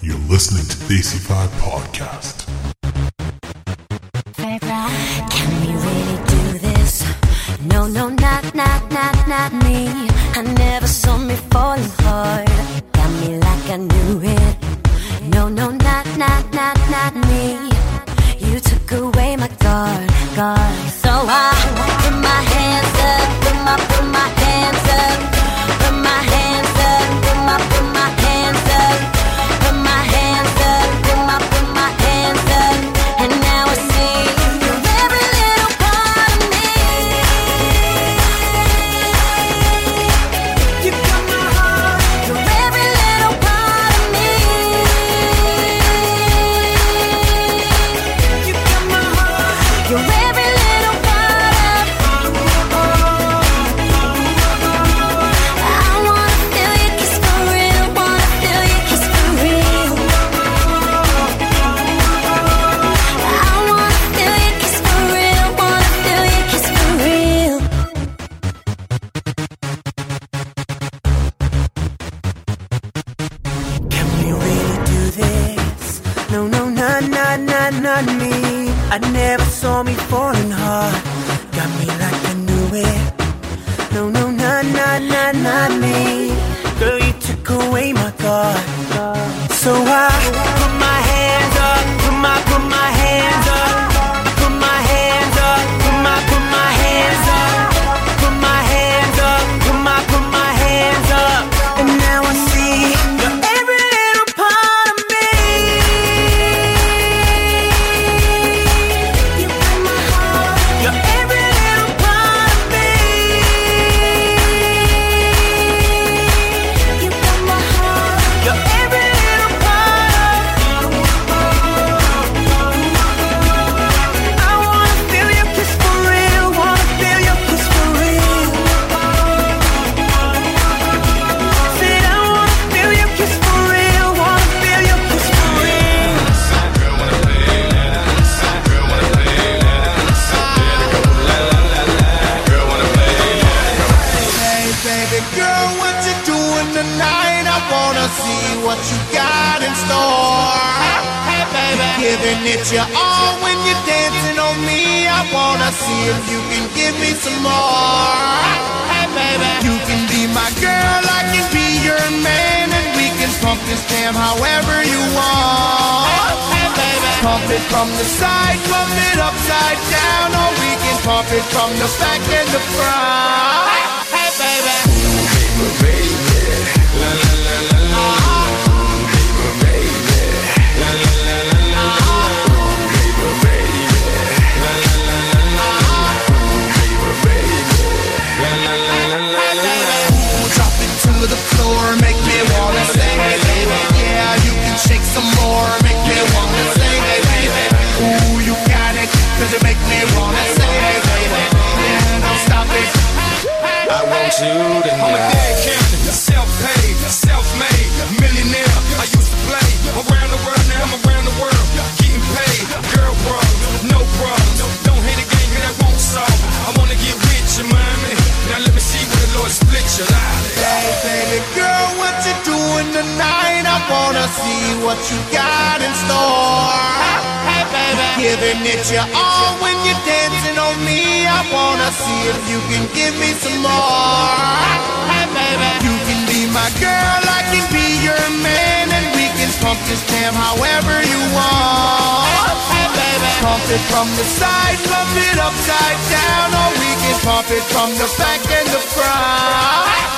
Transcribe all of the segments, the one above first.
You're listening to the AC5 Podcast. Can we really do this? No, no, not, not, not, not me. I never saw me falling hard. Got me like I knew it. profit from the stand. am however you want. Pump it from the side, pump it upside down, or we can pump it from the back and the front.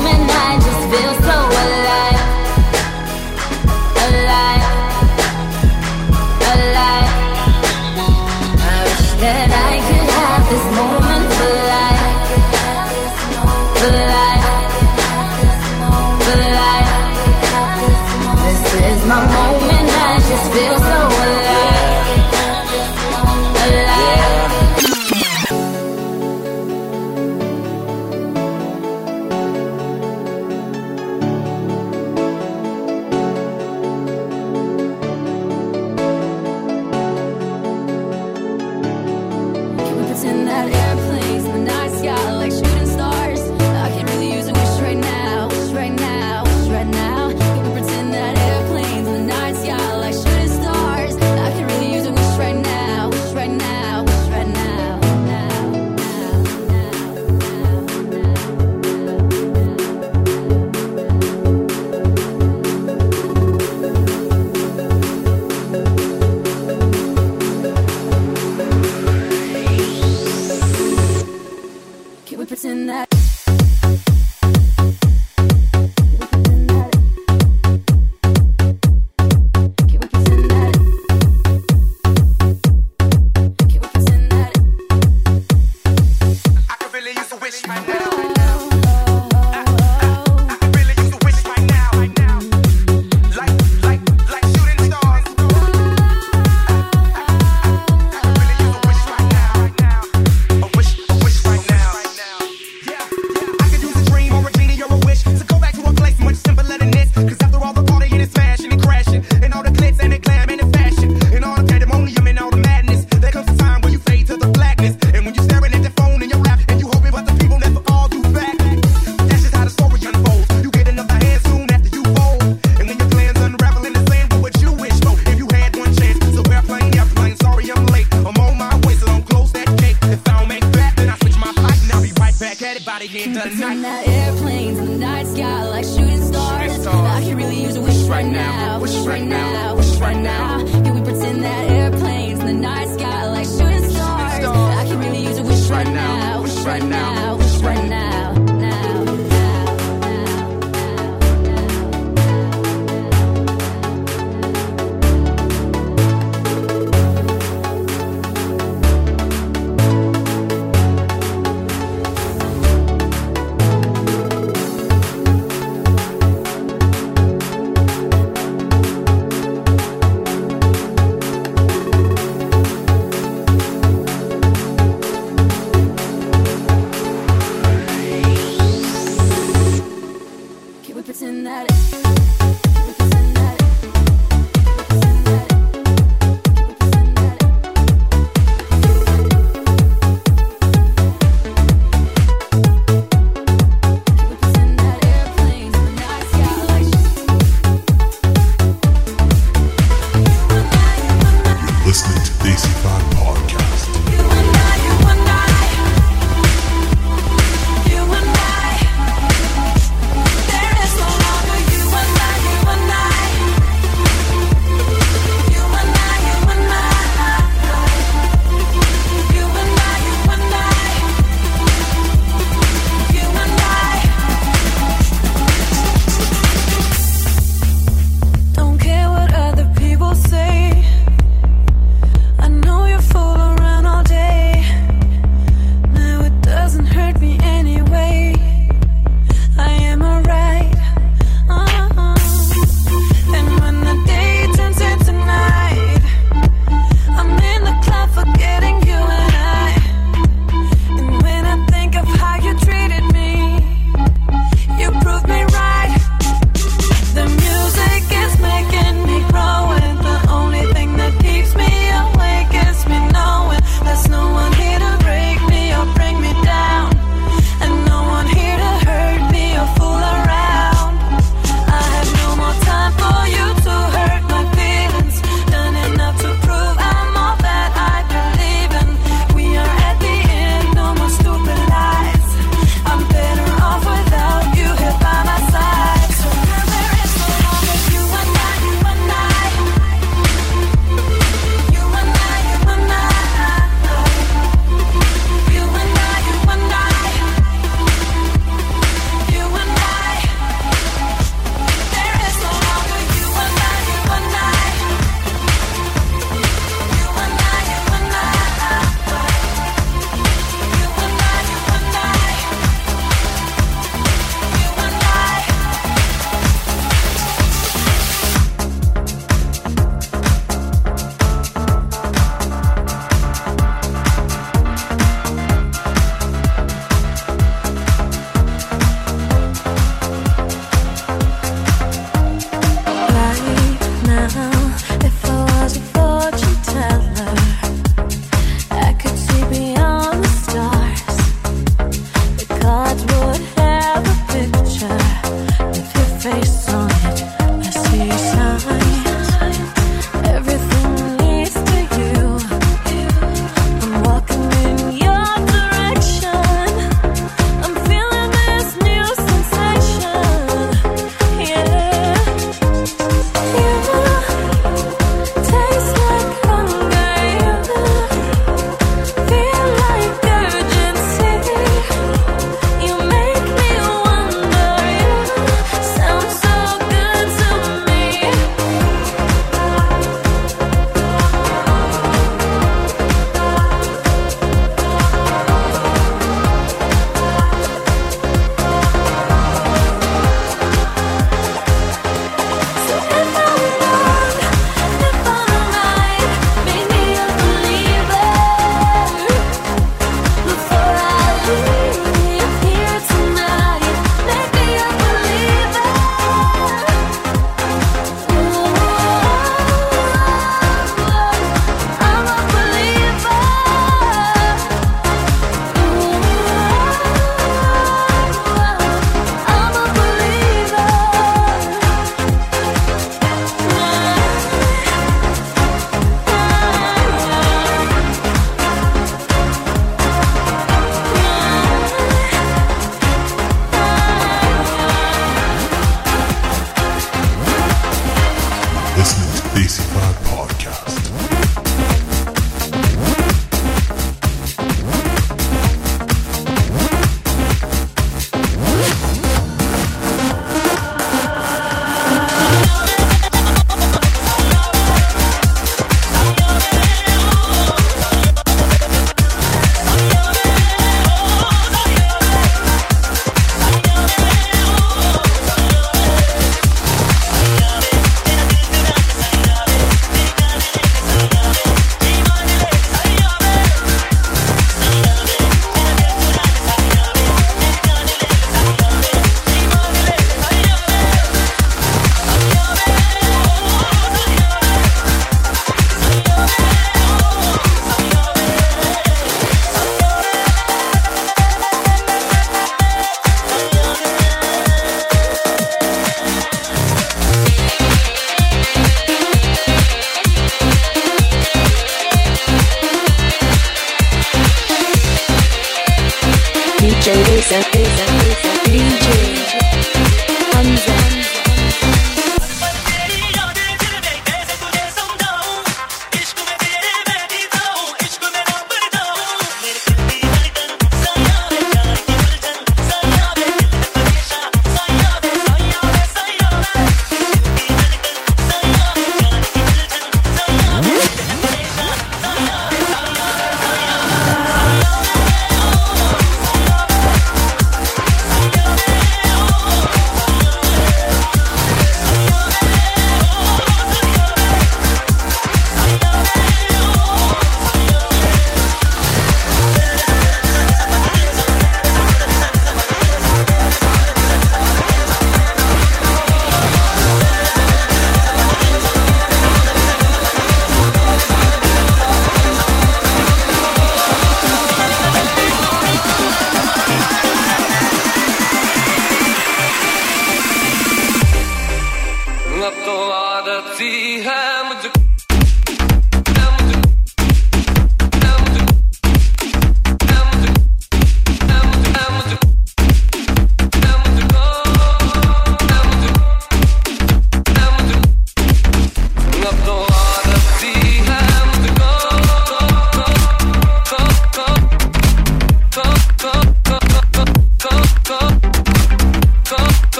अब तो आदत सी है मुझको।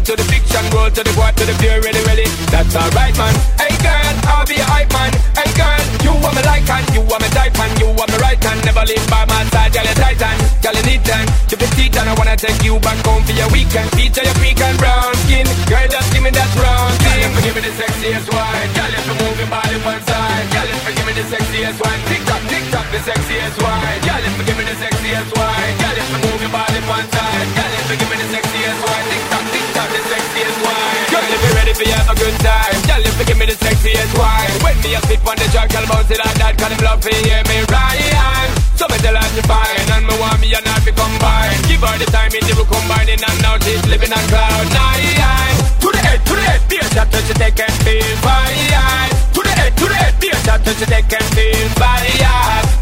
Roll to the fiction, roll to the what to the pure, really, really. That's alright, man. Hey, girl, I'll be a hype man. Hey, girl, you want me like and you want me type and you want me right hand. Never leave by my side, girl, you titan, girl, you need time. The teeth and I wanna take you back home for your weekend. Feature your and brown skin, girl, just give me that brown skin. Girl, give me the sexiest wine, girl, if you move your body one side, girl, if you give me the sexiest wine, tick tock, tick tock, the sexiest wine, girl, if you give me the sexiest wine, good time, girl, if you give me the sexiest wine, when me a sit on the track, girl, bounce it like that, cause them love to hear me rhyme. So me tell her to fine, and me want me and her to combine. Give her the time, it will combining, and now she's living on cloud nine. To the head, to the head, be a shot, it, they can feel fine. To the head, to the head, be a shot, it, they can feel fine.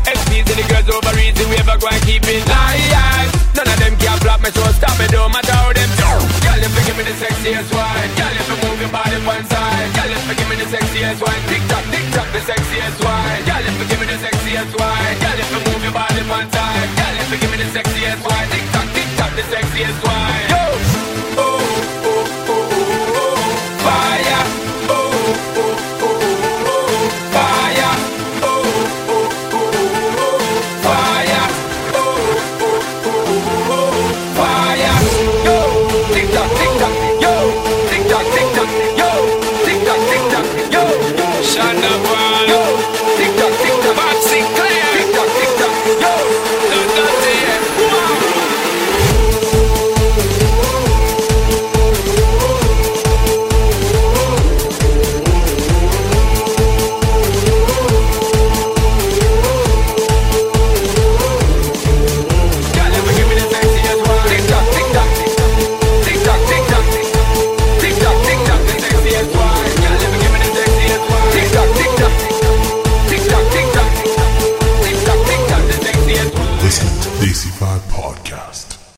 MCs and the girls over easy, we ever go and keep it live. None of them can flop me, so stop me, don't matter sexiest wine. Girl, if you move your body one side. Girl, if you give me the sexiest wine. Tick tock, tick tock, the sexiest wine. Girl, if you give me the sexiest wine. Girl, if you move your body one side. Girl, if you give me the sexiest wine. Tick tock, tick tock, the sexiest wine.